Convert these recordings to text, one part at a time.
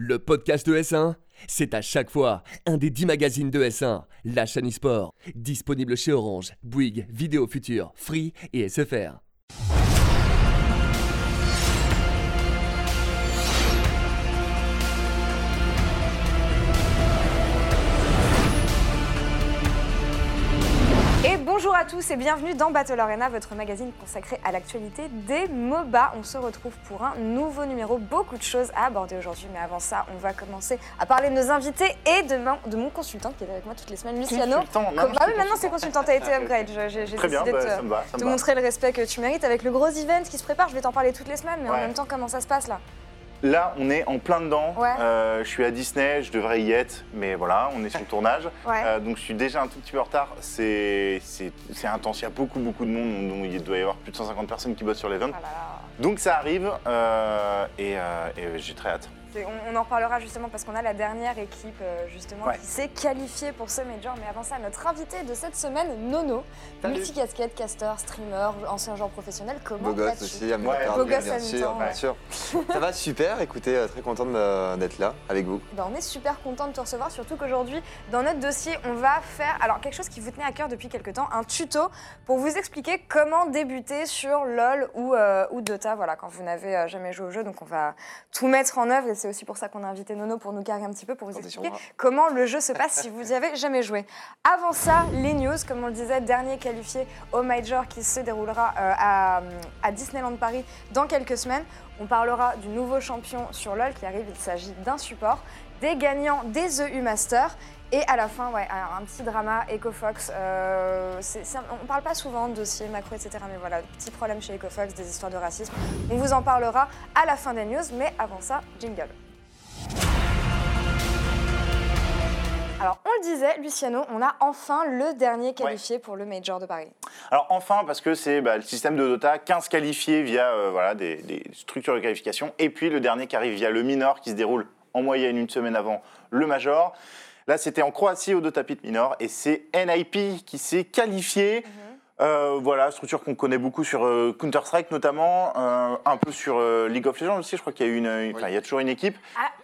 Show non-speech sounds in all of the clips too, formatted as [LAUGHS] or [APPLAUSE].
Le podcast de S1, c'est à chaque fois un des 10 magazines de S1, la chaîne e-sport, disponible chez Orange, Bouygues, Vidéo Future, Free et SFR. Tous et bienvenue dans Battle Arena, votre magazine consacré à l'actualité des MOBA. On se retrouve pour un nouveau numéro, beaucoup de choses à aborder aujourd'hui, mais avant ça, on va commencer à parler de nos invités et de, mon- de mon consultant qui est avec moi toutes les semaines, Luciano. Consultant, non, bah oui, maintenant c'est consultant, t'as été upgrade. Je- J'ai Très bien, décidé bah, de te, va. Montrer le respect que tu mérites avec le gros event qui se prépare. Je vais t'en parler toutes les semaines, mais en même temps, comment ça se passe là? Là, on est en plein dedans. Ouais. Euh, je suis à Disney, je devrais y être, mais voilà, on est sur le [LAUGHS] tournage. Ouais. Euh, donc je suis déjà un tout petit peu en retard. C'est intense, il y a beaucoup, beaucoup de monde. Donc, il doit y avoir plus de 150 personnes qui bossent sur l'event. Ah là. Donc ça arrive euh, et, euh, et j'ai très hâte. On, on en reparlera justement parce qu'on a la dernière équipe euh, justement Ouais. qui s'est qualifiée pour ce major. Mais avant ça, notre invité de cette semaine, Nono, multicasquette, caster, streamer, ancien joueur professionnel. Comment Beau gosse aussi, à Ouais. mi-temps, Beau gosse bien à sûr, bien ouais. sûr. Ça va super, écoutez, euh, très content de- d'être là avec vous. Ben, on est super content de te recevoir, surtout qu'aujourd'hui, dans notre dossier, on va faire alors quelque chose qui vous tenait à cœur depuis quelques temps, un tuto pour vous expliquer comment débuter sur LoL ou, euh, ou Dota, voilà, quand vous n'avez jamais joué au jeu. Donc on va tout mettre en œuvre et c'est aussi pour ça qu'on a invité Nono pour nous carrer un petit peu, pour vous expliquer comment le jeu se passe si vous n'y [LAUGHS] avez jamais joué. Avant ça, les news, comme on le disait, dernier qualifié au Major qui se déroulera euh, à, à Disneyland Paris dans quelques semaines. On parlera du nouveau champion sur LoL qui arrive, il s'agit d'un support, des gagnants des EU Masters. Et à la fin, ouais, un petit drama, EcoFox. Euh, on ne parle pas souvent de dossiers macro, etc. Mais voilà, petit problème chez EcoFox, des histoires de racisme. On vous en parlera à la fin des news. Mais avant ça, jingle. Alors, on le disait, Luciano, on a enfin le dernier qualifié pour le Major de Paris. Alors enfin, parce que c'est bah, le système de Dota, 15 qualifiés via euh, voilà, des, des structures de qualification, et puis le dernier qui arrive via le minor qui se déroule en moyenne une semaine avant le major. Là, c'était en Croatie au Dota Pit Minor, et c'est NIP qui s'est qualifié. Euh, voilà, structure qu'on connaît beaucoup sur euh, Counter-Strike notamment, euh, un peu sur League of Legends aussi, je crois qu'il y a, une, il y a toujours une équipe.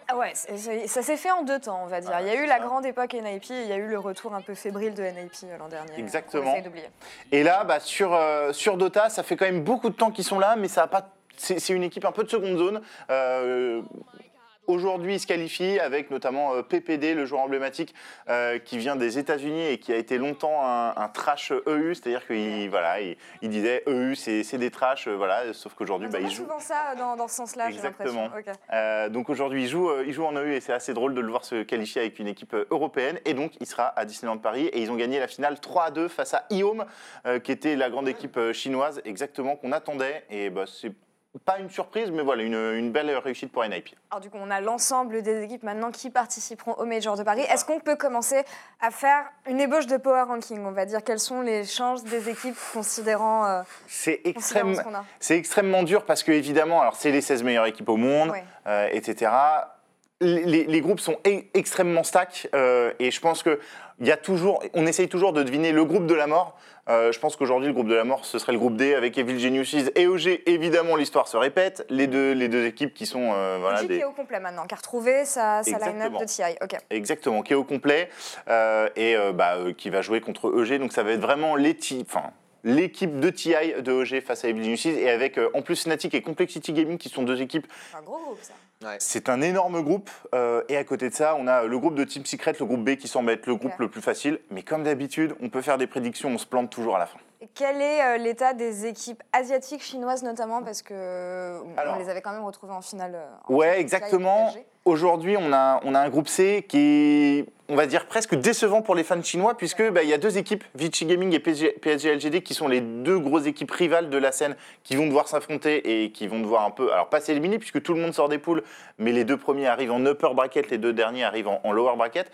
Ah ouais, c'est- c'est- ça s'est fait en deux temps, on va dire. Ah, il y a eu la grande époque NIP et il y a eu le retour un peu fébrile de NIP l'an dernier. Exactement. Et là, bah, sur, sur Dota, ça fait quand même beaucoup de temps qu'ils sont là, mais ça a pas. C'est c'est une équipe un peu de seconde zone. Euh, Aujourd'hui, ils se qualifient avec notamment euh, PPD, le joueur emblématique euh, qui vient des États-Unis et qui a été longtemps un, un trash EU, c'est-à-dire qu'il voilà, il, il disait EU, c'est des trash, euh, voilà, sauf qu'aujourd'hui, On bah, il joue. souvent ça dans, dans ce sens-là. Exactement. Euh, donc aujourd'hui, il joue, il joue en EU et c'est assez drôle de le voir se qualifier avec une équipe européenne. Et donc, il sera à Disneyland Paris et ils ont gagné la finale 3 à 2 face à Iom, euh, qui était la grande équipe chinoise, exactement, qu'on attendait. Et bah, c'est pas une surprise, mais voilà, une, une belle réussite pour NIP. Alors du coup, on a l'ensemble des équipes maintenant qui participeront au Major de Paris. Est-ce qu'on peut commencer à faire une ébauche de power ranking On va dire? Quelles sont les chances des équipes considérant, euh, C'est extrême, ce qu'on a? C'est extrêmement dur parce que, évidemment, alors c'est les 16 meilleures équipes au monde, euh, etc. Les, groupes sont e- extrêmement stack euh, et je pense que il y a toujours, on essaye toujours de deviner le groupe de la mort. Euh, je pense qu'aujourd'hui, le groupe de la mort, ce serait le groupe D avec Evil Geniuses et OG. Évidemment, l'histoire se répète. Les deux, les deux équipes qui sont euh, voilà, des, qui est au complet maintenant, qui a retrouvé sa, sa line-up Exactement. de TI. Exactement, qui est au complet euh, et euh, bah, qui va jouer contre EG. Donc ça va être vraiment les enfin, l'équipe de TI de EG face à Evil Geniuses et avec euh, en plus Fnatic et Complexity Gaming qui sont deux équipes C'est un gros groupe ça. C'est un énorme groupe euh, et à côté de ça, on a le groupe de Team Secret, le groupe B qui semble être le groupe le plus facile. Mais comme d'habitude, on peut faire des prédictions, on se plante toujours à la fin. Quel est euh, l'état des équipes asiatiques, chinoises notamment, parce que euh, Alors- on les avait quand même retrouvées en finale. euh, en Ouais, finale exactement. Aujourd'hui, on a, on a un groupe C qui est, on va dire, presque décevant pour les fans chinois, puisque bah, il y a deux équipes, Vichy Gaming et PSG, PSG LGD, qui sont les deux grosses équipes rivales de la scène, qui vont devoir s'affronter et qui vont devoir un peu, alors pas s'éliminer, puisque tout le monde sort des poules, mais les deux premiers arrivent en upper bracket, les deux derniers arrivent en, en lower bracket.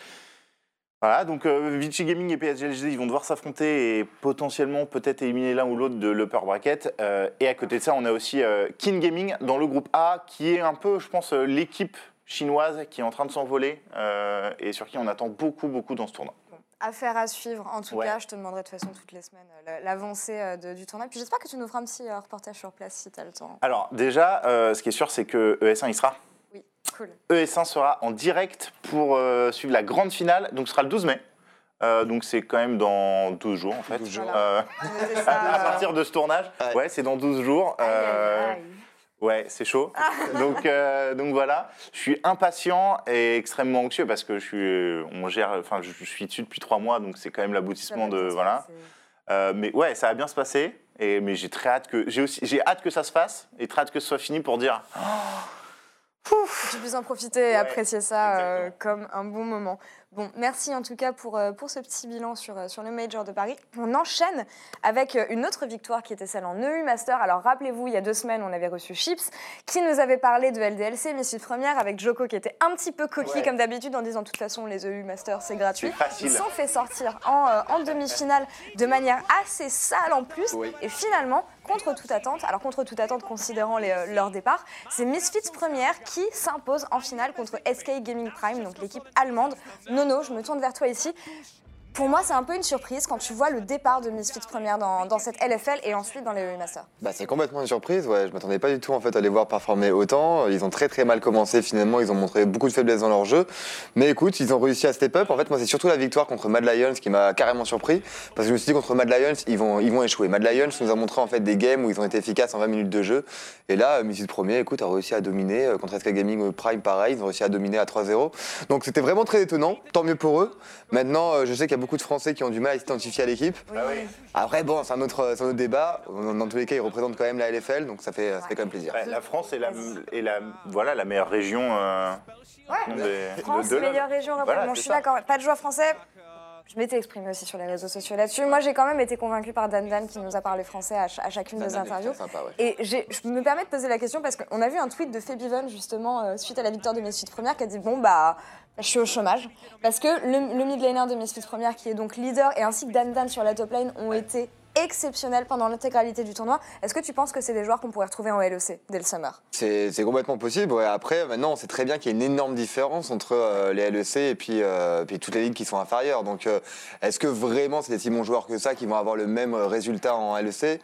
Voilà, donc euh, Vichy Gaming et PSG LGD, ils vont devoir s'affronter et potentiellement peut-être éliminer l'un ou l'autre de l'upper bracket. Euh, et à côté de ça, on a aussi euh, Kin Gaming dans le groupe A, qui est un peu, je pense, euh, l'équipe chinoise qui est en train de s'envoler euh, et sur qui on attend beaucoup, beaucoup dans ce tournoi. Affaire à suivre. En tout Ouais. cas, je te demanderai de toute façon toutes les semaines la- l'avancée du tournoi. Puis j'espère que tu nous feras un petit reportage sur place si tu as le temps. Alors déjà, ce qui est sûr, c'est que ES1 il sera. Oui. Cool. ES1 sera en direct pour euh, suivre la grande finale. Donc ce sera le 12 mai. Euh, donc c'est quand même dans 12 jours en fait. 12 jours. Euh, [LAUGHS] à partir de ce tournage. Ouais. Ouais, c'est dans 12 jours. aïe, aïe, Euh, aïe. Ouais, c'est chaud. [LAUGHS] donc, euh, donc voilà, je suis impatient et extrêmement anxieux parce que je suis, on gère, enfin, je, je suis dessus depuis trois mois, donc c'est quand même l'aboutissement de voilà. Euh, mais ouais, ça va bien se passer. Et mais j'ai très hâte que j'ai aussi j'ai hâte que ça se fasse et très hâte que ce soit fini pour dire que tu puisses en profiter et Ouais, apprécier ça euh, comme un bon moment. Bon, merci en tout cas pour, euh, pour ce petit bilan sur, euh, sur le Major de Paris. On enchaîne avec euh, une autre victoire qui était celle en EU Master. Alors rappelez-vous, il y a deux semaines, on avait reçu Chips qui nous avait parlé de LDLC, mais Suite Première, avec Joko qui était un petit peu coquille Ouais. comme d'habitude en disant de toute façon les EU Master c'est gratuit. Ils sont fait sortir en, euh, en demi-finale de manière assez sale en plus. Oui. Et finalement, contre toute attente, alors contre toute attente considérant les, euh, leur départ, c'est Misfits première qui s'impose en finale contre SK Gaming Prime, donc l'équipe allemande. Nono, je me tourne vers toi ici. Pour moi, c'est un peu une surprise quand tu vois le départ de Misfits première dans, dans cette LFL et ensuite dans les EU Masters. Bah, c'est complètement une surprise, ouais. Je m'attendais pas du tout en fait à les voir performer autant. Ils ont très très mal commencé finalement, ils ont montré beaucoup de faiblesses dans leur jeu. Mais écoute, ils ont réussi à step up. En fait, moi c'est surtout la victoire contre Mad Lions qui m'a carrément surpris. Parce que je me suis dit contre Mad Lions, ils vont, ils vont échouer. Mad Lions nous a montré en fait des games où ils ont été efficaces en 20 minutes de jeu. Et là, euh, Misfits premier, écoute, a réussi à dominer. Euh, Contre SK Gaming euh, Prime, pareil, ils ont réussi à dominer à 3-0. Donc c'était vraiment très étonnant, tant mieux pour eux. Maintenant, je sais qu'il y a beaucoup de Français qui ont du mal à s'identifier à l'équipe. Oui. Ah. Après, bon, c'est un autre, c'est un autre débat. Dans tous les cas, ils représentent quand même la LFL, donc ça fait, ça fait quand même plaisir. Ouais, la France est la, est la voilà la meilleure région. euh, Ouais. des- France, de- de meilleure région européenne. Voilà, bon, je suis ça. d'accord. Pas de joueurs français. Je m'étais exprimée aussi sur les réseaux sociaux là-dessus. Moi, j'ai quand même été convaincue par Dan Dan qui nous a parlé français à, ch- à chacune des interviews. Sympa, ouais. Et j'ai- je me permets de poser la question parce qu'on a vu un tweet de Febiven justement euh, suite à la victoire de Misfits Première qui a dit bon bah je suis au chômage parce que le, le mid laner de Misfits Première qui est donc leader et ainsi que Dan Dan sur la top lane ont été exceptionnels pendant l'intégralité du tournoi. Est-ce que tu penses que c'est des joueurs qu'on pourrait retrouver en LEC dès le summer? C'est complètement possible. ouais. Après, maintenant, on sait très bien qu'il y a une énorme différence entre euh, les LEC et puis, euh, puis toutes les ligues qui sont inférieures. Donc, euh, est-ce que vraiment c'est des si bons joueurs que ça qui vont avoir le même résultat en LEC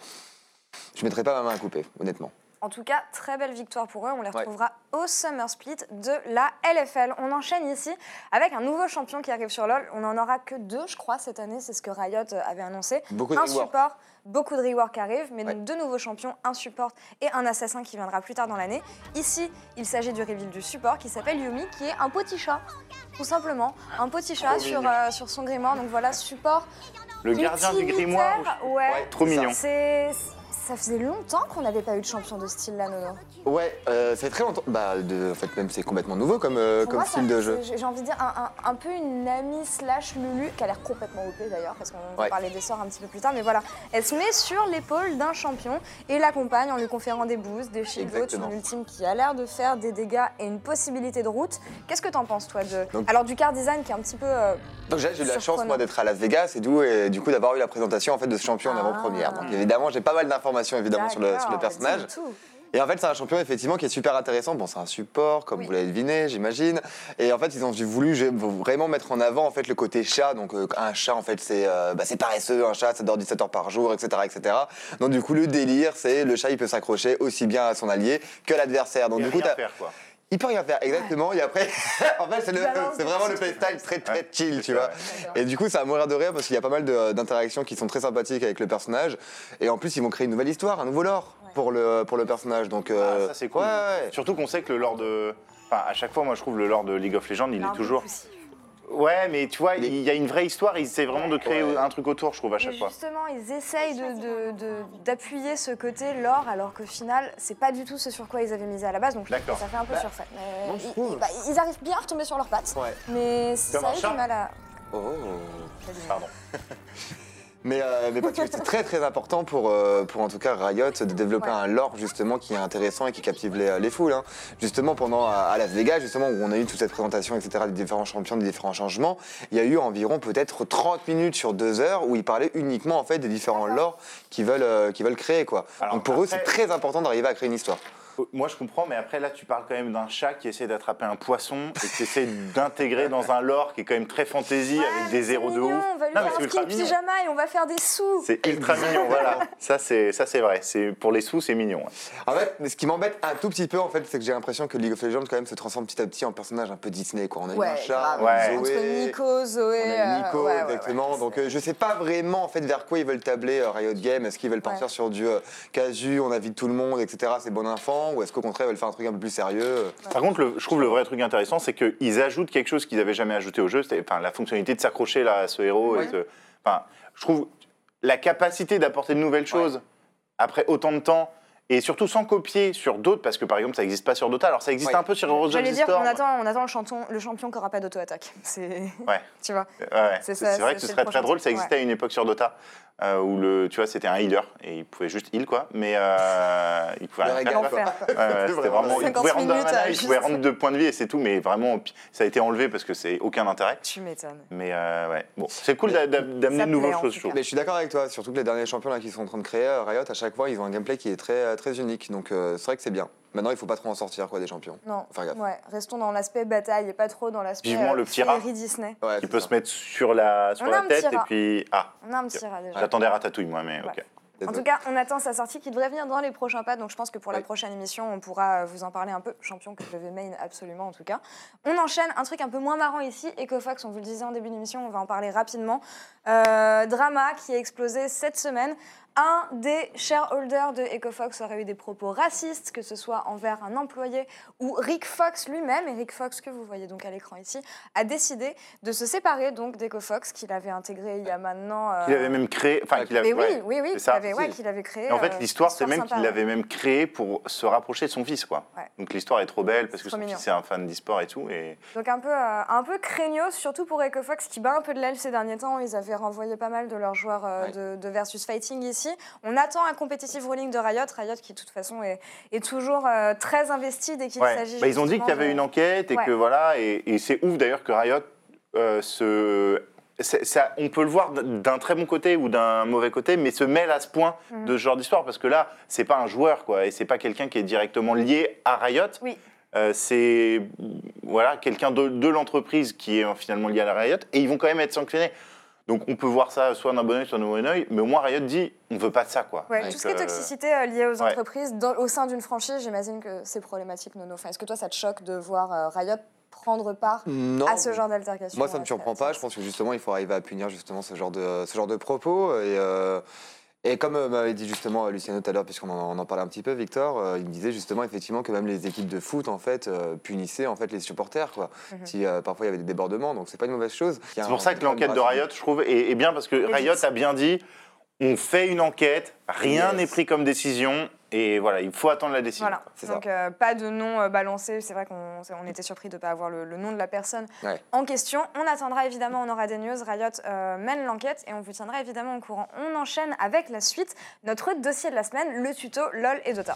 Je mettrais pas ma main à couper, honnêtement. En tout cas, très belle victoire pour eux. On les Ouais. retrouvera au Summer Split de la LFL. On enchaîne ici avec un nouveau champion qui arrive sur LoL. On n'en aura que deux, je crois, cette année. C'est ce que Riot euh, avait annoncé. Beaucoup de un rework. support, beaucoup de rework arrivent, mais Ouais. donc deux nouveaux champions, un support et un assassin qui viendra plus tard dans l'année. Ici, il s'agit du reveal du support qui s'appelle Yumi, qui est un petit chat, tout simplement. Un petit chat sur, euh, sur son grimoire. Donc voilà, support. Le gardien du grimoire. Ouais. Ouais. Trop mignon. C'est. Ça faisait longtemps qu'on n'avait pas eu de champion de style là, Nono. Ouais, euh, ça fait très longtemps. Bah, de, en fait, même c'est complètement nouveau comme, euh, comme moi, style de jeu. J'ai envie de dire un, un- un peu une amie slash Lulu, qui a l'air complètement OP d'ailleurs, parce qu'on va Ouais. parler des sorts un petit peu plus tard. Mais voilà, elle se met sur l'épaule d'un champion et l'accompagne en lui conférant des boosts, des shield votes, Exactement. une ultime qui a l'air de faire des dégâts et une possibilité de route. Qu'est-ce que t'en penses, toi de... Donc- Alors, du car design qui est un petit peu. euh, Donc j'ai eu la chance moi d'être à Las Vegas et d'où et du coup d'avoir eu la présentation en fait de ce champion en Ah. avant-première. Donc évidemment j'ai pas mal d'informations évidemment sur le, sur le personnage. tout. Et en fait, c'est un champion effectivement qui est super intéressant. Bon, c'est un support, comme Oui. vous l'avez deviné, j'imagine. Et en fait, ils ont voulu vraiment mettre en avant en fait le côté chat. Donc, euh, un chat, en fait, c'est euh, bah, c'est paresseux. Un chat, ça dort 17 heures par jour, etc., etc. Donc, du coup, le délire, c'est le chat, il peut s'accrocher aussi bien à son allié que l'adversaire. Donc, Et du coup, faire quoi. Il peut rien faire, exactement. Et après, [LAUGHS] en fait, c'est vraiment le playstyle très très Ouais, chill, tu vois. Et du coup, ça va mourir de rire parce qu'il y a pas mal de- d'interactions qui sont très sympathiques avec le personnage. Et en plus, ils vont créer une nouvelle histoire, un nouveau lore Ouais. pour, le, pour le personnage. Donc, euh, Ah, ça c'est cool. Ouais, ouais. Surtout qu'on sait que le lore de. Enfin, à chaque fois, moi je trouve le lore de League of Legends, il est toujours. poussif. Ouais, mais tu vois, Il y a une vraie histoire, ils essaient vraiment de créer Ouais. un truc autour, je trouve, à chaque fois. justement, ils essayent de- de- de- d'appuyer ce côté lore, alors qu'au final, c'est pas du tout ce sur quoi ils avaient misé à la base. Donc D'accord. ça fait un peu Bah, surfait. Ils, bah, ils arrivent bien à retomber sur leurs pattes, Ouais. mais ça a eu du mal à. Oh. Pardon. [LAUGHS] Mais, euh, mais parce que c'est très très important pour, euh, pour en tout cas Riot de développer Ouais. un lore justement qui est intéressant et qui captive les, les foules. hein. Justement pendant à, à Las Vegas, justement où on a eu toute cette présentation, etc. des différents champions, des différents changements, il y a eu environ peut-être 30 minutes sur deux heures où ils parlaient uniquement en fait des différents lores qu'ils veulent, euh, qu'ils veulent créer quoi. Alors, Donc pour eux c'est très important d'arriver à créer une histoire. Moi, je comprends, mais après, là, tu parles quand même d'un chat qui essaie d'attraper un poisson et qui essaie d'intégrer [LAUGHS] dans un lore qui est quand même très fantasy Ouais, avec des héros de ouf. On va lui Non, faire un ultra skin mignon. pyjama et on va faire des sous. C'est ultra mignon, voilà. [LAUGHS] Ça, c'est ça, c'est vrai. C'est pour les sous, c'est mignon. En fait, mais ce qui m'embête un tout petit peu, en fait, c'est que j'ai l'impression que League of Legends, quand même, se transforme petit à petit en personnage un peu Disney. Quoi. On a eu Ouais, un chat, grave. Ouais. Entre Zoé, Nico, Zoé. on a eu Nico, euh, ouais, exactement. ouais, Donc, euh, je sais pas vraiment, en fait, vers quoi ils veulent tabler euh, Riot Games. Est-ce qu'ils veulent partir Ouais. sur du euh, casu, on invite tout le monde, etc. C'est bon enfant Ou est-ce qu'au contraire, ils veulent faire un truc un peu plus sérieux Par contre, le- je trouve le vrai truc intéressant, c'est qu'ils ajoutent quelque chose qu'ils n'avaient jamais ajouté au jeu, c'est enfin, la fonctionnalité de s'accrocher à ce héros. et Ouais. de- enfin, je trouve la capacité d'apporter de nouvelles choses après autant de temps. Et surtout sans copier sur d'autres, parce que par exemple ça n'existe pas sur Dota. Alors ça existe Ouais. un peu sur Heroes of the dire Storm. qu'on attend, on attend le, champion, le champion qui n'aura pas d'auto-attaque. [LAUGHS] C'est. Ouais. tu vois. Ouais, ouais. C'est c'est ça, c'est vrai c'est- que ce serait très drôle. Ça existait à une époque sur Dota euh, où le, tu vois, c'était un healer et il pouvait juste heal quoi, mais euh, il pouvait rien faire. Ouais, ouais, [LAUGHS] Vraiment, il 50 pouvait rendre minutes mana, à il pouvait rendre de points de vie et c'est tout, mais vraiment ça a été enlevé parce que c'est aucun intérêt. Tu m'étonnes. Mais euh, ouais, bon, c'est cool d'amener de nouvelles choses. Mais je suis d'accord avec toi, surtout que les derniers champions là, qui sont en train de créer, euh, Riot, à chaque fois, ils ont un gameplay qui est très, euh, très unique. Donc euh, c'est vrai que c'est bien. Maintenant, il faut pas trop en sortir quoi, des champions. Non. Ouais, restons dans l'aspect bataille et pas trop dans l'aspect Vivement le petit rat. Disney. Ouais, Qui peut ça. se mettre sur la, sur On la tête et puis. Ah, On a un petit rat déjà. j'attendais Ratatouille moi, mais Ouais. ok. En tout cas, on attend sa sortie qui devrait venir dans les prochains pas. Donc je pense que pour la prochaine émission, on pourra euh, vous en parler un peu. Champion que je vais main absolument en tout cas. On enchaîne un truc un peu moins marrant ici. EcoFox, on vous le disait en début d'émission, on va en parler rapidement. Euh, drama qui a explosé cette semaine. Un des shareholders de EcoFox aurait eu des propos racistes, que ce soit envers un employé ou Rick Fox lui-même. Et Rick Fox, que vous voyez donc à l'écran ici, a décidé de se séparer donc d'EcoFox qu'il avait intégré il y a maintenant. euh, Qu'il avait même créé. Enfin, qu'il avait. mais oui, oui, oui, qu'il avait, ouais, Si. qu'il avait créé. Et en fait, euh, l'histoire, c'est même qu'il l'avait même créé pour se rapprocher de son fils, quoi. Ouais. Donc l'histoire est trop belle parce que son mignon. fils est un fan d'e-sport et tout. Et Donc un peu, euh, un peu craignos, surtout pour EcoFox qui bat un peu de l'aile ces derniers temps. Ils avaient renvoyé pas mal de leurs joueurs euh, Ouais. de, de versus fighting ici. On attend un competitive ruling de Riot. Riot qui de toute façon est, est toujours euh, très investi dès qu'il Ouais. s'agit. Bah, ils ont dit qu'il y avait de- une enquête et Ouais. que voilà, et, et c'est ouf d'ailleurs que Riot euh, se. ça, on peut le voir d'un très bon côté ou d'un mauvais côté, mais se mêle à ce point Mhm. de ce genre d'histoire parce que là, c'est pas un joueur quoi, et c'est pas quelqu'un qui est directement lié à Riot. Oui. Euh, c'est voilà quelqu'un de, de l'entreprise qui est finalement lié à la Riot, et ils vont quand même être sanctionnés. Donc on peut voir ça soit d'un bon oeil, soit d'un mauvais oeil, mais au moins Riot dit on veut pas de ça quoi. Ouais, Donc, tout ce qui est toxicité euh, liée aux ouais. entreprises dans- au sein d'une franchise, j'imagine que c'est problématique, Nono. Enfin, Est-ce que toi, ça te choque de voir euh, Riot prendre part Non. à ce genre d'altercation Moi, ça me euh, surprend pas. Je pense que justement, il faut arriver à punir justement ce genre de, ce genre de propos. Et, euh, et comme euh, m'avait dit justement euh, Luciano tout à l'heure, puisqu'on en, parlait un petit peu, Victor, euh, il me disait justement effectivement que même les équipes de foot en fait euh, punissaient en fait les supporters quoi. Mhm. Si euh, parfois il y avait des débordements, donc c'est pas une mauvaise chose. C'est pour ça que l'enquête de Riot, je trouve, est, est bien parce que Riot a bien dit on fait une enquête, rien Yes. n'est pris comme décision, et voilà, il faut attendre la décision. Voilà, C'est ça. donc euh, pas de nom euh, balancé. C'est vrai qu'on on était surpris de ne pas avoir le, le nom de la personne Ouais. en question. On attendra évidemment, on aura des news. Riot euh, mène l'enquête et on vous tiendra évidemment au courant. On enchaîne avec la suite, notre dossier de la semaine, le tuto LOL et Dota.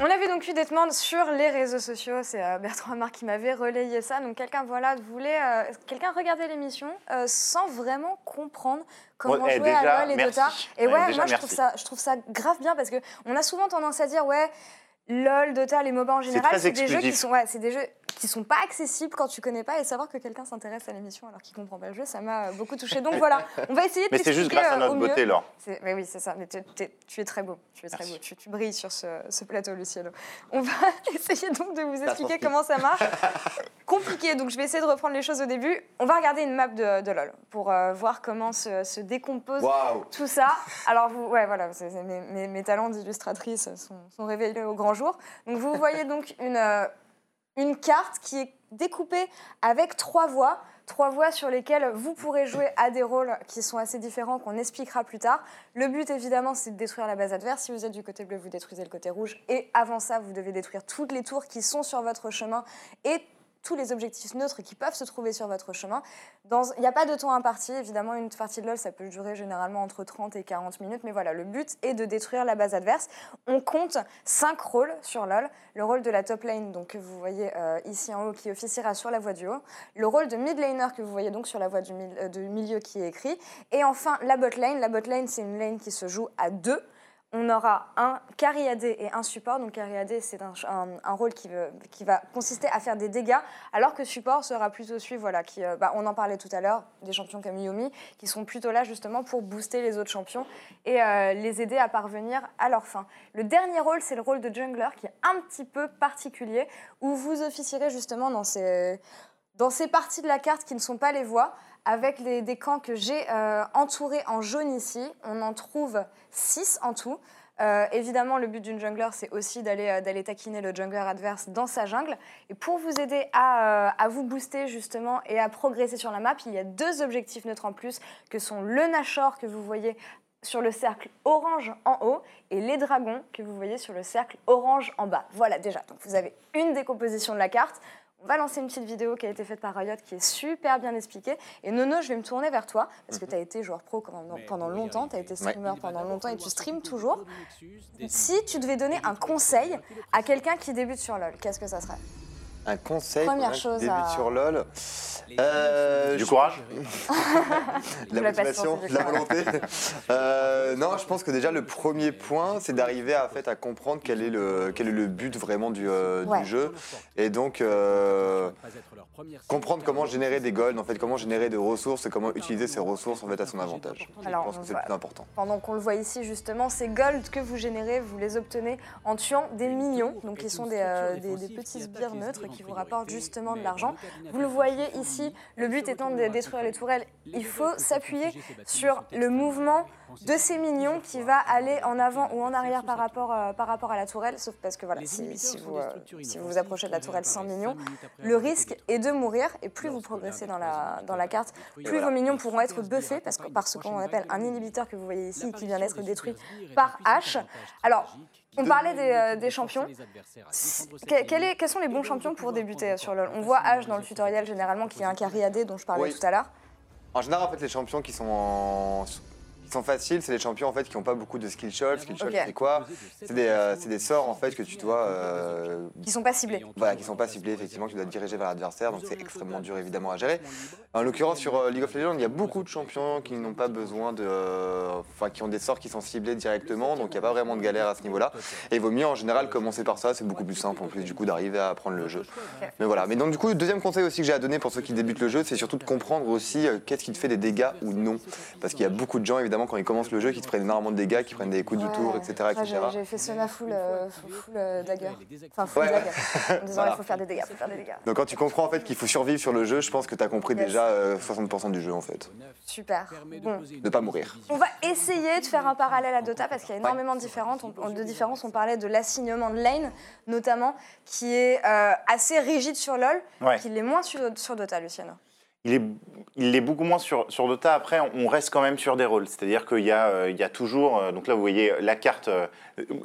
On avait donc eu des demandes sur les réseaux sociaux. C'est euh, Bertrand Amar qui m'avait relayé ça. Donc quelqu'un voilà voulait, euh, quelqu'un regardait l'émission euh, sans vraiment comprendre comment eh, jouer déjà, à LOL et merci. Dota. Et Ouais, ouais, déjà, moi je trouve merci. ça, je trouve ça grave bien parce que on a souvent tendance à dire ouais. LOL, Dota, les MOBA en général, c'est des jeux qui sont, ouais, c'est des jeux qui sont pas accessibles quand tu connais pas et savoir que quelqu'un s'intéresse à l'émission alors qu'il comprend pas le jeu, ça m'a beaucoup touché. Donc voilà, on va essayer de Mais c'est juste grâce à euh, notre beauté, Laure. Mais oui, c'est ça. Mais tu es très beau. Tu es très Merci. beau. Tu, tu brilles sur ce, ce plateau, Luciano. On va [LAUGHS] essayer donc de vous expliquer comment ça marche. [LAUGHS] Compliqué. Donc je vais essayer de reprendre les choses au début. On va regarder une map de, de LoL pour euh, voir comment se, se décompose tout ça. Alors, vous, ouais, voilà, mes, mes- mes talents d'illustratrice sont, sont révélés au grand jour. Donc, vous voyez donc une, euh, une carte qui est découpée avec trois voies. Trois voies sur lesquelles vous pourrez jouer à des rôles qui sont assez différents, qu'on expliquera plus tard. Le but, évidemment, c'est de détruire la base adverse. Si vous êtes du côté bleu, vous détruisez le côté rouge. Et avant ça, vous devez détruire toutes les tours qui sont sur votre chemin et tous les objectifs neutres qui peuvent se trouver sur votre chemin. Il n'y a pas de temps imparti, évidemment, une partie de LoL, ça peut durer généralement entre 30 et 40 minutes, mais voilà, le but est de détruire la base adverse. On compte 5 rôles sur LoL. Le rôle de la top lane, donc, que vous voyez euh, ici en haut, qui officiera sur la voie du haut. Le rôle de mid laner, que vous voyez donc sur la voie du, euh, du milieu qui est écrit. Et enfin, la bot lane. La bot lane, c'est une lane qui se joue à deux on aura un carry AD et un support. Donc carry AD, c'est un, rôle qui, va consister à faire des dégâts, alors que support sera plutôt celui, voilà, qui, euh, bah, on en parlait tout à l'heure, des champions comme Yomi, qui sont plutôt là justement pour booster les autres champions et euh, les aider à parvenir à leur fin. Le dernier rôle, c'est le rôle de jungler, qui est un petit peu particulier, où vous officierez justement dans ces, dans ces parties de la carte qui ne sont pas les voies, avec les- des camps que j'ai euh, entourés en jaune ici. On en trouve 6 en tout. Euh, évidemment, le but d'une jungler, c'est aussi d'aller euh, d'aller taquiner le jungler adverse dans sa jungle. Et pour vous aider à, à vous booster justement et à progresser sur la map, il y a deux objectifs neutres en plus, que sont le Nashor que vous voyez sur le cercle orange en haut et les dragons que vous voyez sur le cercle orange en bas. Voilà déjà, donc vous avez une décomposition de la carte. On va lancer une petite vidéo qui a été faite par Riot qui est super bien expliquée. Et Nono, je vais me tourner vers toi parce que tu as été joueur pro pendant, pendant longtemps, tu as été streamer pendant longtemps et tu streams toujours. Si tu devais donner un conseil à quelqu'un qui débute sur LoL, qu'est-ce que ça serait? Un conseil Première pour un chose qui débute à- sur LoL. Euh, Du courage [LAUGHS] [LAUGHS] La la motivation, la volonté. [LAUGHS] Euh, non, je pense que déjà le premier point, c'est d'arriver à, en fait, à comprendre quel est le, quel est le but vraiment du, euh, du jeu. Et donc, euh, comprendre comment générer des golds, en fait, comment générer des ressources et comment utiliser ces ressources en fait, à son avantage. Alors, je pense que c'est le voilà. plus important. Pendant qu'on le voit ici justement, ces golds que vous générez, vous les obtenez en tuant des minions, donc qui sont des, euh, des- des petits sbires neutres qui vous rapportent justement de l'argent. Vous le voyez ici, le but étant de détruire les tourelles, il faut s'appuyer sur le mouvement de ces minions qui va aller en avant ou en arrière par rapport, euh, par rapport à la tourelle, sauf parce que voilà, si, si vous, euh, si vous vous approchez de la tourelle sans minions, le risque est de mourir et plus vous progressez dans la, dans la carte, plus vos minions pourront être buffés parce que, par ce qu'on appelle un inhibiteur que vous voyez ici qui vient d'être détruit par H. Alors, on parlait des, euh, des champions. Que- quel est- quels sont les bons champions pour débuter sur LoL On voit H dans le tutoriel généralement qui est un carry AD dont je parlais Oui. tout à l'heure. En général, en fait, les champions qui sont, en- sont faciles, c'est les champions en fait, qui n'ont pas beaucoup de skill shot. Skill shot, Ok. c'est quoi C'est des, euh, c'est des sorts en fait, que tu dois euh, Qui sont pas ciblés. Voilà, qui sont pas ciblés, effectivement, que tu dois diriger vers l'adversaire, donc c'est extrêmement dur évidemment à gérer. En l'occurrence, sur euh, League of Legends, il y a beaucoup de champions qui n'ont pas besoin de. euh, Enfin, qui ont des sorts qui sont ciblés directement, donc il n'y a pas vraiment de galère à ce niveau-là. Et il vaut mieux en général commencer par ça, c'est beaucoup plus simple en plus du coup d'arriver à apprendre le jeu. Mais voilà, mais donc du coup, le deuxième conseil aussi que j'ai à donner pour ceux qui débutent le jeu, c'est surtout de comprendre aussi euh, qu'est-ce qui te fait des dégâts ou non. Parce qu'il y a beaucoup de gens évidemment quand ils commencent le jeu qui se prennent énormément de dégâts, qui prennent des coups du tour, etc. Etc. j'ai- fait Sona full, euh, full, full, euh, dagger. Enfin, full Ouais. dagger. [LAUGHS] En disant, Voilà. il faut faire des dégâts, il faut faire des dégâts. Donc quand tu comprends en fait qu'il faut survivre sur le jeu, je pense que tu as compris Yes. déjà euh, 60% du jeu en fait. Super. Bon. Ne pas mourir. On va essayer de faire un parallèle à Dota parce qu'il y a énormément de, différentes. On- de différences. On parlait de l'assignement de lane, notamment, qui est euh, assez rigide sur LoL, Ouais. qu'il est moins sur, sur Dota, Luciano. Il est, beaucoup moins sur, sur Dota. Après, on reste quand même sur des rôles. C'est-à-dire qu'il y, euh, y a toujours. euh, donc là, vous voyez la carte. euh,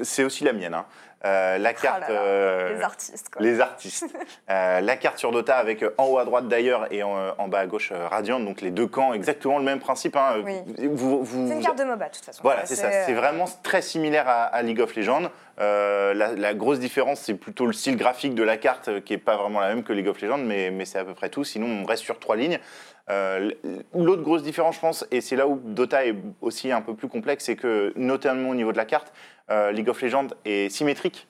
c'est aussi la mienne. hein. Euh, la carte. Oh là là, euh, Les artistes, quoi. les artistes. [LAUGHS] Euh, la carte sur Dota avec en haut à droite d'ailleurs et en, en bas à gauche Radiant. Donc les deux camps, exactement le même principe. hein. Oui. Vous, vous- C'est une carte de MOBA, de toute façon. voilà, c'est ça. C'est vraiment très similaire à, à League of Legends. La, la grosse différence, c'est plutôt le style graphique de la carte qui est pas vraiment la même que League of Legends, mais, mais c'est à peu près tout. Sinon, on reste sur trois lignes. Euh, L'autre grosse différence, je pense, et c'est là où Dota est aussi un peu plus complexe, c'est que, notamment au niveau de la carte, League of Legends est symétrique.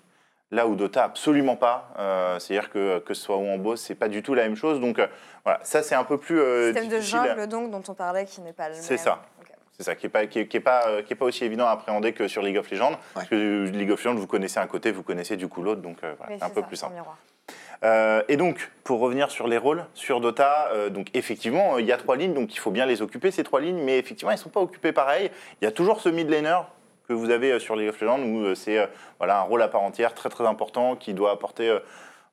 Là où Dota, absolument pas. Euh, C'est-à-dire que que ce soit haut en boss, c'est pas du tout la même chose. Donc euh, voilà, ça c'est un peu plus euh, Système de difficile. jungle, donc, dont on parlait, qui n'est pas le même. C'est ça. C'est ça, qui n'est pas, qui est, qui est pas, euh, qui est pas aussi évident à appréhender que sur League of Legends. Parce que League of Legends, vous connaissez un côté, vous connaissez du coup l'autre, donc euh, voilà, c'est un peu ça, plus simple. Euh, et donc, pour revenir sur les rôles, sur Dota, euh, donc effectivement, il y a trois lignes, donc il faut bien les occuper, ces trois lignes, mais effectivement, elles ne sont pas occupées pareil. Il y a toujours ce mid laner que vous avez euh, sur League of Legends, où euh, c'est euh, voilà, un rôle à part entière, très très important, qui doit apporter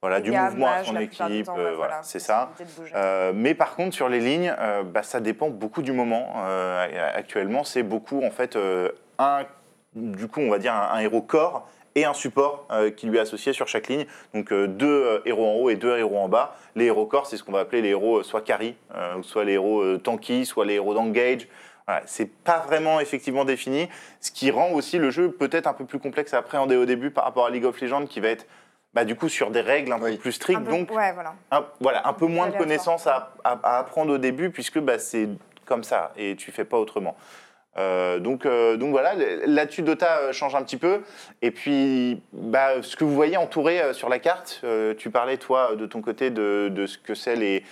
voilà, du mouvement à son équipe, temps, euh, ouais, voilà, c'est ça. Euh, mais par contre, sur les lignes, euh, bah, ça dépend beaucoup du moment. Actuellement, c'est beaucoup, en fait, un, du coup, on va dire un, un héros corps et un support qui lui est associé sur chaque ligne. Donc deux héros en haut et deux héros en bas. Les héros corps, c'est ce qu'on va appeler les héros soit carry, soit les héros tanky, soit les héros d'engage. Voilà, c'est pas vraiment effectivement défini, ce qui rend aussi le jeu peut-être un peu plus complexe à appréhender au début par rapport à League of Legends, qui va être bah, du coup sur des règles un peu plus strictes. peu- donc ouais, voilà. un, voilà, un peu moins de connaissances à, à- à apprendre au début, puisque bah, c'est comme ça, et tu fais pas autrement. Euh, donc, euh, donc voilà, là-dessus Dota euh, change un petit peu. Et puis, bah, ce que vous voyez entouré euh, sur la carte, tu parlais toi de ton côté de, de ce que c'est les,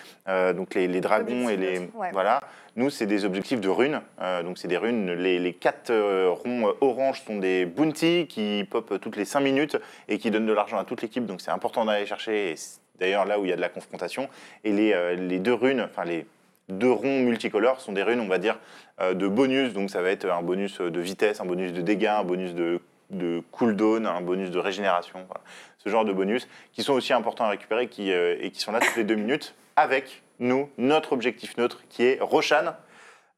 donc les, les dragons et les ouais. voilà. Nous, c'est des objectifs de runes. Donc c'est des runes. Les, les quatre ronds orange sont des bounties qui pop toutes les 5 minutes et qui donnent de l'argent à toute l'équipe. Donc c'est important d'aller chercher. D'ailleurs, là où il y a de la confrontation. Et les, les deux runes, enfin les deux ronds multicolores sont des runes, on va dire, euh, de bonus. Donc ça va être un bonus de vitesse, un bonus de dégâts, un bonus de, cooldown, un bonus de régénération. Ce genre de bonus qui sont aussi importants à récupérer euh, et qui sont là toutes les deux minutes avec nous, notre objectif neutre qui est Roshan.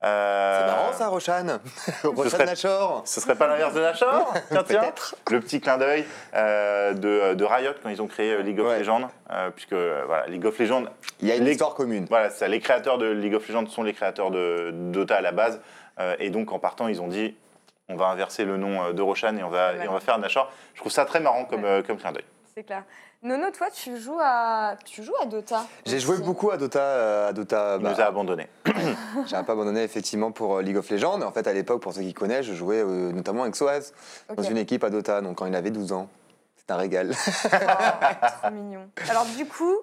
Euh, C'est marrant ça, Roshan [LAUGHS] Roshan serait- Nachor Ce serait pas l'inverse de Nashor [LAUGHS] Tiens, tiens. Peut-être. Le petit clin d'œil euh, de, de Riot quand ils ont créé euh, League of Ouais. Legends, euh, puisque voilà, League of Legends, Il y a une Les- histoire commune. voilà, ça, les créateurs de League of Legends sont les créateurs de Dota à la base, euh, et donc en partant, ils ont dit on va inverser le nom de Roshan et on va, et on va faire Nashor. Je trouve ça très marrant comme, Ouais. euh, comme clin d'œil. C'est clair. Nono, toi, tu joues à, tu joues à Dota. J'ai joué beaucoup à Dota. euh, À Dota Il bah, nous a abandonnés. [COUGHS] J'ai un peu abandonné effectivement pour euh, League of Legends. En fait, à l'époque, pour ceux qui connaissent, je jouais euh, notamment avec Soaz dans une équipe à Dota, donc quand il avait 12 ans. C'est un régal. Oh, trop mignon. Alors du coup,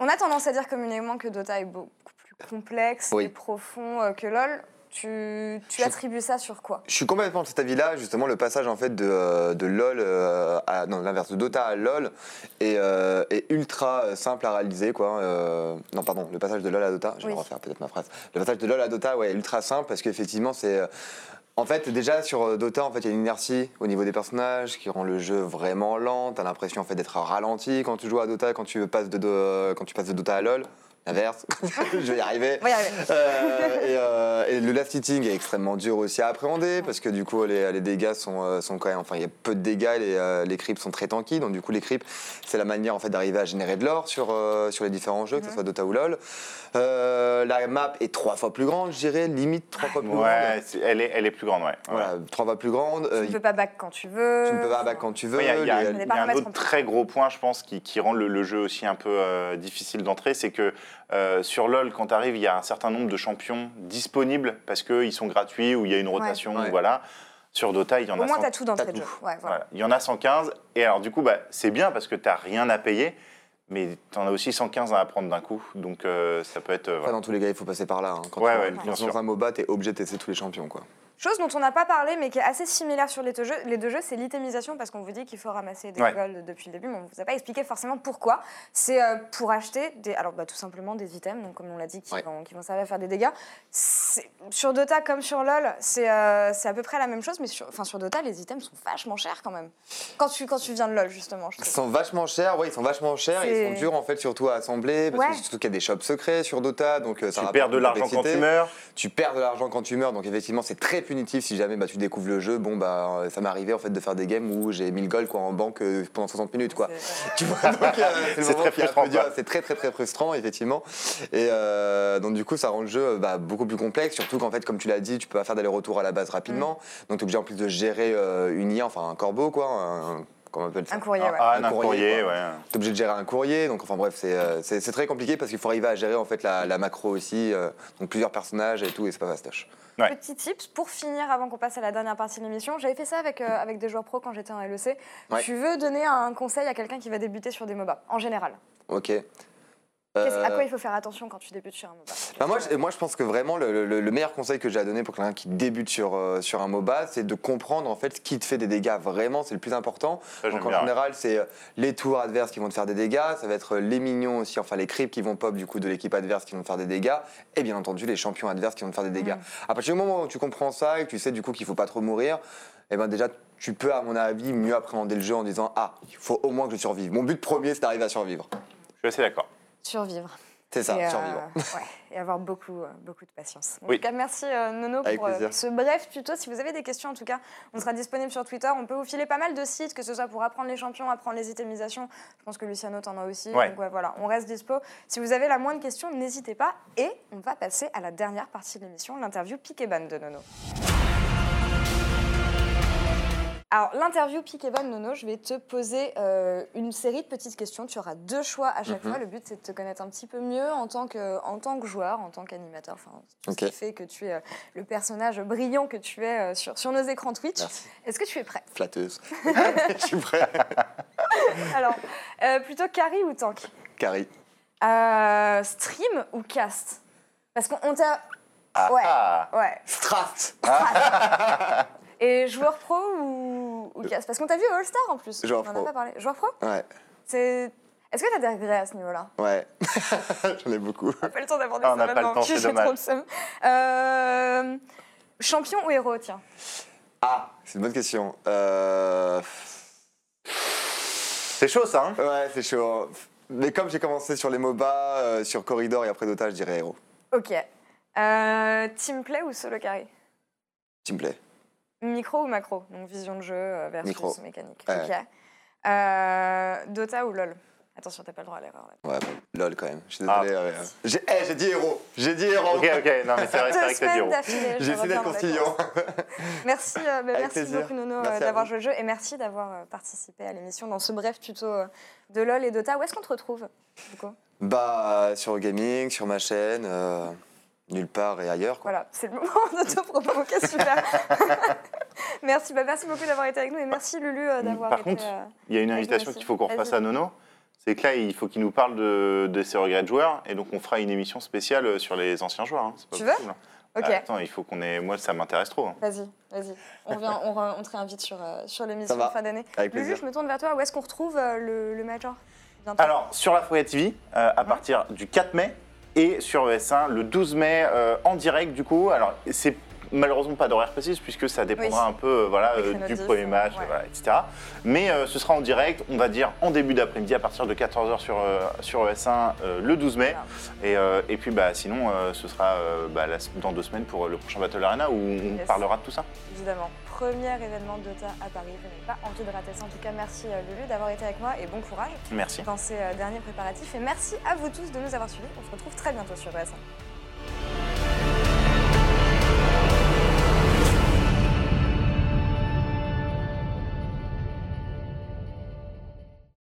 on a tendance à dire communément que Dota est beaucoup plus complexe Oui. et profond que LoL. Tu, attribues ça sur quoi? Je suis complètement de cet avis-là. Justement, le passage en fait de, euh, de LoL euh, à non l'inverse de Dota à LoL est, euh, est ultra simple à réaliser quoi. Euh, non pardon, le passage de LoL à Dota. Je vais Oui. refaire peut-être ma phrase. Le passage de LoL à Dota ouais est ultra simple parce qu'effectivement c'est en fait, déjà sur Dota, en fait, il y a une inertie au niveau des personnages qui rend le jeu vraiment lent. T'as l'impression en fait d'être ralenti quand tu joues à Dota, quand tu passes de, de- quand tu passes de Dota à LoL. L'inverse, [LAUGHS] je vais y arriver. Euh, et, euh, et le last hitting est extrêmement dur aussi à appréhender parce que du coup les, les dégâts sont, euh, sont quand même enfin il y a peu de dégâts les, les creeps sont très tanky donc du coup les creeps c'est la manière en fait d'arriver à générer de l'or sur, euh, sur les différents jeux que ce soit Dota ou LoL Euh, la map est trois fois plus grande je dirais limite trois fois plus Ouais, grande elle est, elle est plus grande, ouais. voilà trois fois plus grande Tu ne peux pas back quand tu veux. tu ne peux pas back quand tu veux Il y a, y y un autre très gros point, je pense, qui, qui rend le, le jeu aussi un peu euh, difficile d'entrer, c'est que euh, sur LoL, quand tu arrives, il y a un certain nombre de champions disponibles parce qu'ils sont gratuits ou il y a une rotation, Ouais. voilà. Sur Dota, il y en Au a moins, 100 tu as tout d'entrée de jeu. tout. Ouais, voilà. voilà. Il y en a 115. Et alors, du coup, bah, c'est bien parce que tu n'as rien à payer, mais tu en as aussi 115 à apprendre d'un coup. Donc, euh, ça peut être. euh, dans tous les cas il faut passer par là hein. quand Ouais, tu ouais, dans un MOBA t'es obligé de tester tous les champions quoi Chose dont on n'a pas parlé, mais qui est assez similaire sur les deux jeux, les deux jeux c'est l'itémisation, parce qu'on vous dit qu'il faut ramasser des Ouais. gold depuis le début, mais on ne vous a pas expliqué forcément pourquoi. C'est euh, pour acheter, des, alors bah, tout simplement des items, donc comme on l'a dit, qui, Ouais. vont, qui vont servir à faire des dégâts. Sur Dota comme sur LoL, c'est euh, c'est à peu près la même chose, mais sur, enfin, sur Dota, les items sont vachement chers quand même. Quand tu, quand tu viens de LoL, justement, je Ils sont vachement chers, ouais, ils sont vachement chers, et ils C'est- sont durs en fait surtout à assembler, parce Ouais. que surtout qu'il y a des shops secrets sur Dota, donc euh, ça Tu perds de l'argent quand tu meurs. Tu perds de l'argent quand tu meurs, donc effectivement c'est très punitif si jamais bah, tu découvres le jeu. Bon bah euh, ça m'est arrivé en fait de faire des games où j'ai 1000 gold quoi en banque euh, pendant 60 minutes quoi. C'est- [LAUGHS] Tu vois, euh, [LAUGHS] très frustrant, dur. quoi. C'est très très très frustrant effectivement. Et euh, donc du coup ça rend le jeu bah, beaucoup plus complexe, surtout qu'en fait comme tu l'as dit, tu peux pas faire d'aller-retour à la base rapidement. Donc tu es obligé en plus de gérer euh, une IA, enfin un corbeau quoi, un, comment on appelle ça? Un courrier, ouais. Ah, Un un courrier, courrier, quoi. ouais. T'es obligé de gérer un courrier, donc enfin bref, c'est euh, très compliqué parce qu'il faut arriver à gérer en fait la, la macro aussi, euh, donc plusieurs personnages et tout, et c'est pas fastoche. Ouais. Petit tips pour finir avant qu'on passe à la dernière partie de l'émission. J'avais fait ça avec, euh, avec des joueurs pro quand j'étais en LEC. Ouais. Tu veux donner un conseil à quelqu'un qui va débuter sur des MOBA, en général? Ok. Qu'est-ce- À Euh, quoi il faut faire attention quand tu débutes sur un MOBA? Bah, moi, je, moi, je pense que vraiment le, le- le meilleur conseil que j'ai à donner pour quelqu'un qui débute sur, euh, sur un MOBA, c'est de comprendre en fait ce qui te fait des dégâts. Vraiment, c'est le plus important. Ça, Donc en bien, général, c'est euh, les tours adverses qui vont te faire des dégâts, ça va être euh, les minions aussi, enfin les creeps qui vont pop du coup de l'équipe adverse qui vont te faire des dégâts, et bien entendu les champions adverses qui vont te faire des dégâts. À partir du moment où tu comprends ça et que tu sais du coup qu'il faut pas trop mourir, et ben déjà tu peux à mon avis mieux appréhender le jeu en disant ah il faut au moins que je survive. Mon but premier c'est d'arriver à survivre. Je suis assez d'accord. Survivre. C'est ça, et, euh, survivre. [LAUGHS] ouais, et avoir beaucoup, euh, beaucoup de patience. En Oui. tout cas, merci euh, Nono Avec pour euh, ce bref tuto. Si vous avez des questions, en tout cas, on sera disponible sur Twitter. On peut vous filer pas mal de sites, que ce soit pour apprendre les champions, apprendre les itemisations. Je pense que Luciano t'en a aussi. Ouais. Donc ouais, voilà, on reste dispo. Si vous avez la moindre question, n'hésitez pas. Et on va passer à la dernière partie de l'émission, l'interview pique et ban de Nono. Alors, l'interview Pique et Bonne Nono, je vais te poser euh, une série de petites questions. Tu auras deux choix à chaque Mhm. fois. Le but, c'est de te connaître un petit peu mieux en tant que, en tant que joueur, en tant qu'animateur. Enfin, tout ce qui fait que tu es euh, le personnage brillant que tu es euh, sur, sur nos écrans Twitch. Est-ce que tu es prêt? Flatteuse. [LAUGHS] [LAUGHS] Je suis prêt. [LAUGHS] Alors, plutôt carry ou tank? Carrie. Euh, Stream ou cast? Parce qu'on t'a. Ah, Ouais. ah. Ouais. Strat. Et joueur pro ou, ou cast Parce qu'on t'a vu All-Star en plus. Joueur On en a pro. pas parlé. Joueur pro? Ouais. C'est. Est-ce que t'as des regrets à ce niveau-là? Ouais. [LAUGHS] J'en ai beaucoup. On n'a pas le temps d'aborder Ah, ça on n'a pas le maintenant. temps, c'est J'ai dommage. trop le seum. Euh, champion ou héros, tiens? Ah, c'est une bonne question. Euh... C'est chaud ça, hein? Ouais, c'est chaud. Mais comme j'ai commencé sur les MOBA, euh, sur Corridor et après Dota, je dirais héros. Ok. Euh, team play ou solo carry? Teamplay. Micro ou macro? Donc vision de jeu euh, versus Micro. mécanique. Ouais. Ok. Euh, Dota ou LoL? Attention, t'as pas le droit à l'erreur. là. Ouais, lol quand même. Je suis Ah. désolé. ouais. J'ai eh, j'ai dit héros. J'ai dit héros. Ok, ok, non mais c'est vrai, c'est Deux vrai que t'as dit semaines héros. d'affilée. je J'ai essayé reviens d'être conciliant. [LAUGHS] Merci, euh, bah, Avec merci plaisir. beaucoup Nono euh, à d'avoir vous. joué le jeu et merci d'avoir euh, participé à l'émission dans ce bref tuto euh, de LoL et Dota. Où est-ce qu'on te retrouve du coup? Bah, sur gaming, sur ma chaîne, euh, nulle part et ailleurs. Quoi. Voilà, c'est le moment de te propos. Ok, super. merci, bah, merci beaucoup d'avoir été avec nous et merci Lulu euh, d'avoir Par été. contre, euh, Il y a une invitation qu'il faut qu'on refasse à Nono. C'est que là, il faut qu'il nous parle de, de ses regrets de joueurs. Et donc, on fera une émission spéciale sur les anciens joueurs. hein. Pas Tu veux possible, hein. Ok, Ah, Attends, il faut qu'on ait. Moi, ça m'intéresse trop. hein. vas-y, vas-y. On, on, on te réinvite sur, euh, sur l'émission fin d'année. Avec Lulu, plaisir. je me tourne vers toi. Où est-ce qu'on retrouve euh, le, le Major? Bientôt. Alors, sur la Fourier TV, euh, à partir du 4 mai, et sur ES1 le 12 mai, euh, en direct, du coup. Alors, c'est malheureusement pas d'horaire précise, puisque ça dépendra Oui. un peu euh, voilà, euh, du premier match, ouais. voilà, etc. Mais euh, ce sera en direct, on va dire en début d'après-midi, à partir de 14h sur, sur ES1 euh, le 12 mai. Voilà. Et, et puis bah, sinon, ce sera bah, la- dans deux semaines pour le prochain Battle Arena où on Yes. parlera de tout ça. Évidemment, premier événement de Dota à Paris. Vous n'avez pas envie de rater ça. En tout cas, merci euh, Lulu d'avoir été avec moi et bon courage Merci. dans ces euh, derniers préparatifs. Et merci à vous tous de nous avoir suivis. On se retrouve très bientôt sur ES1.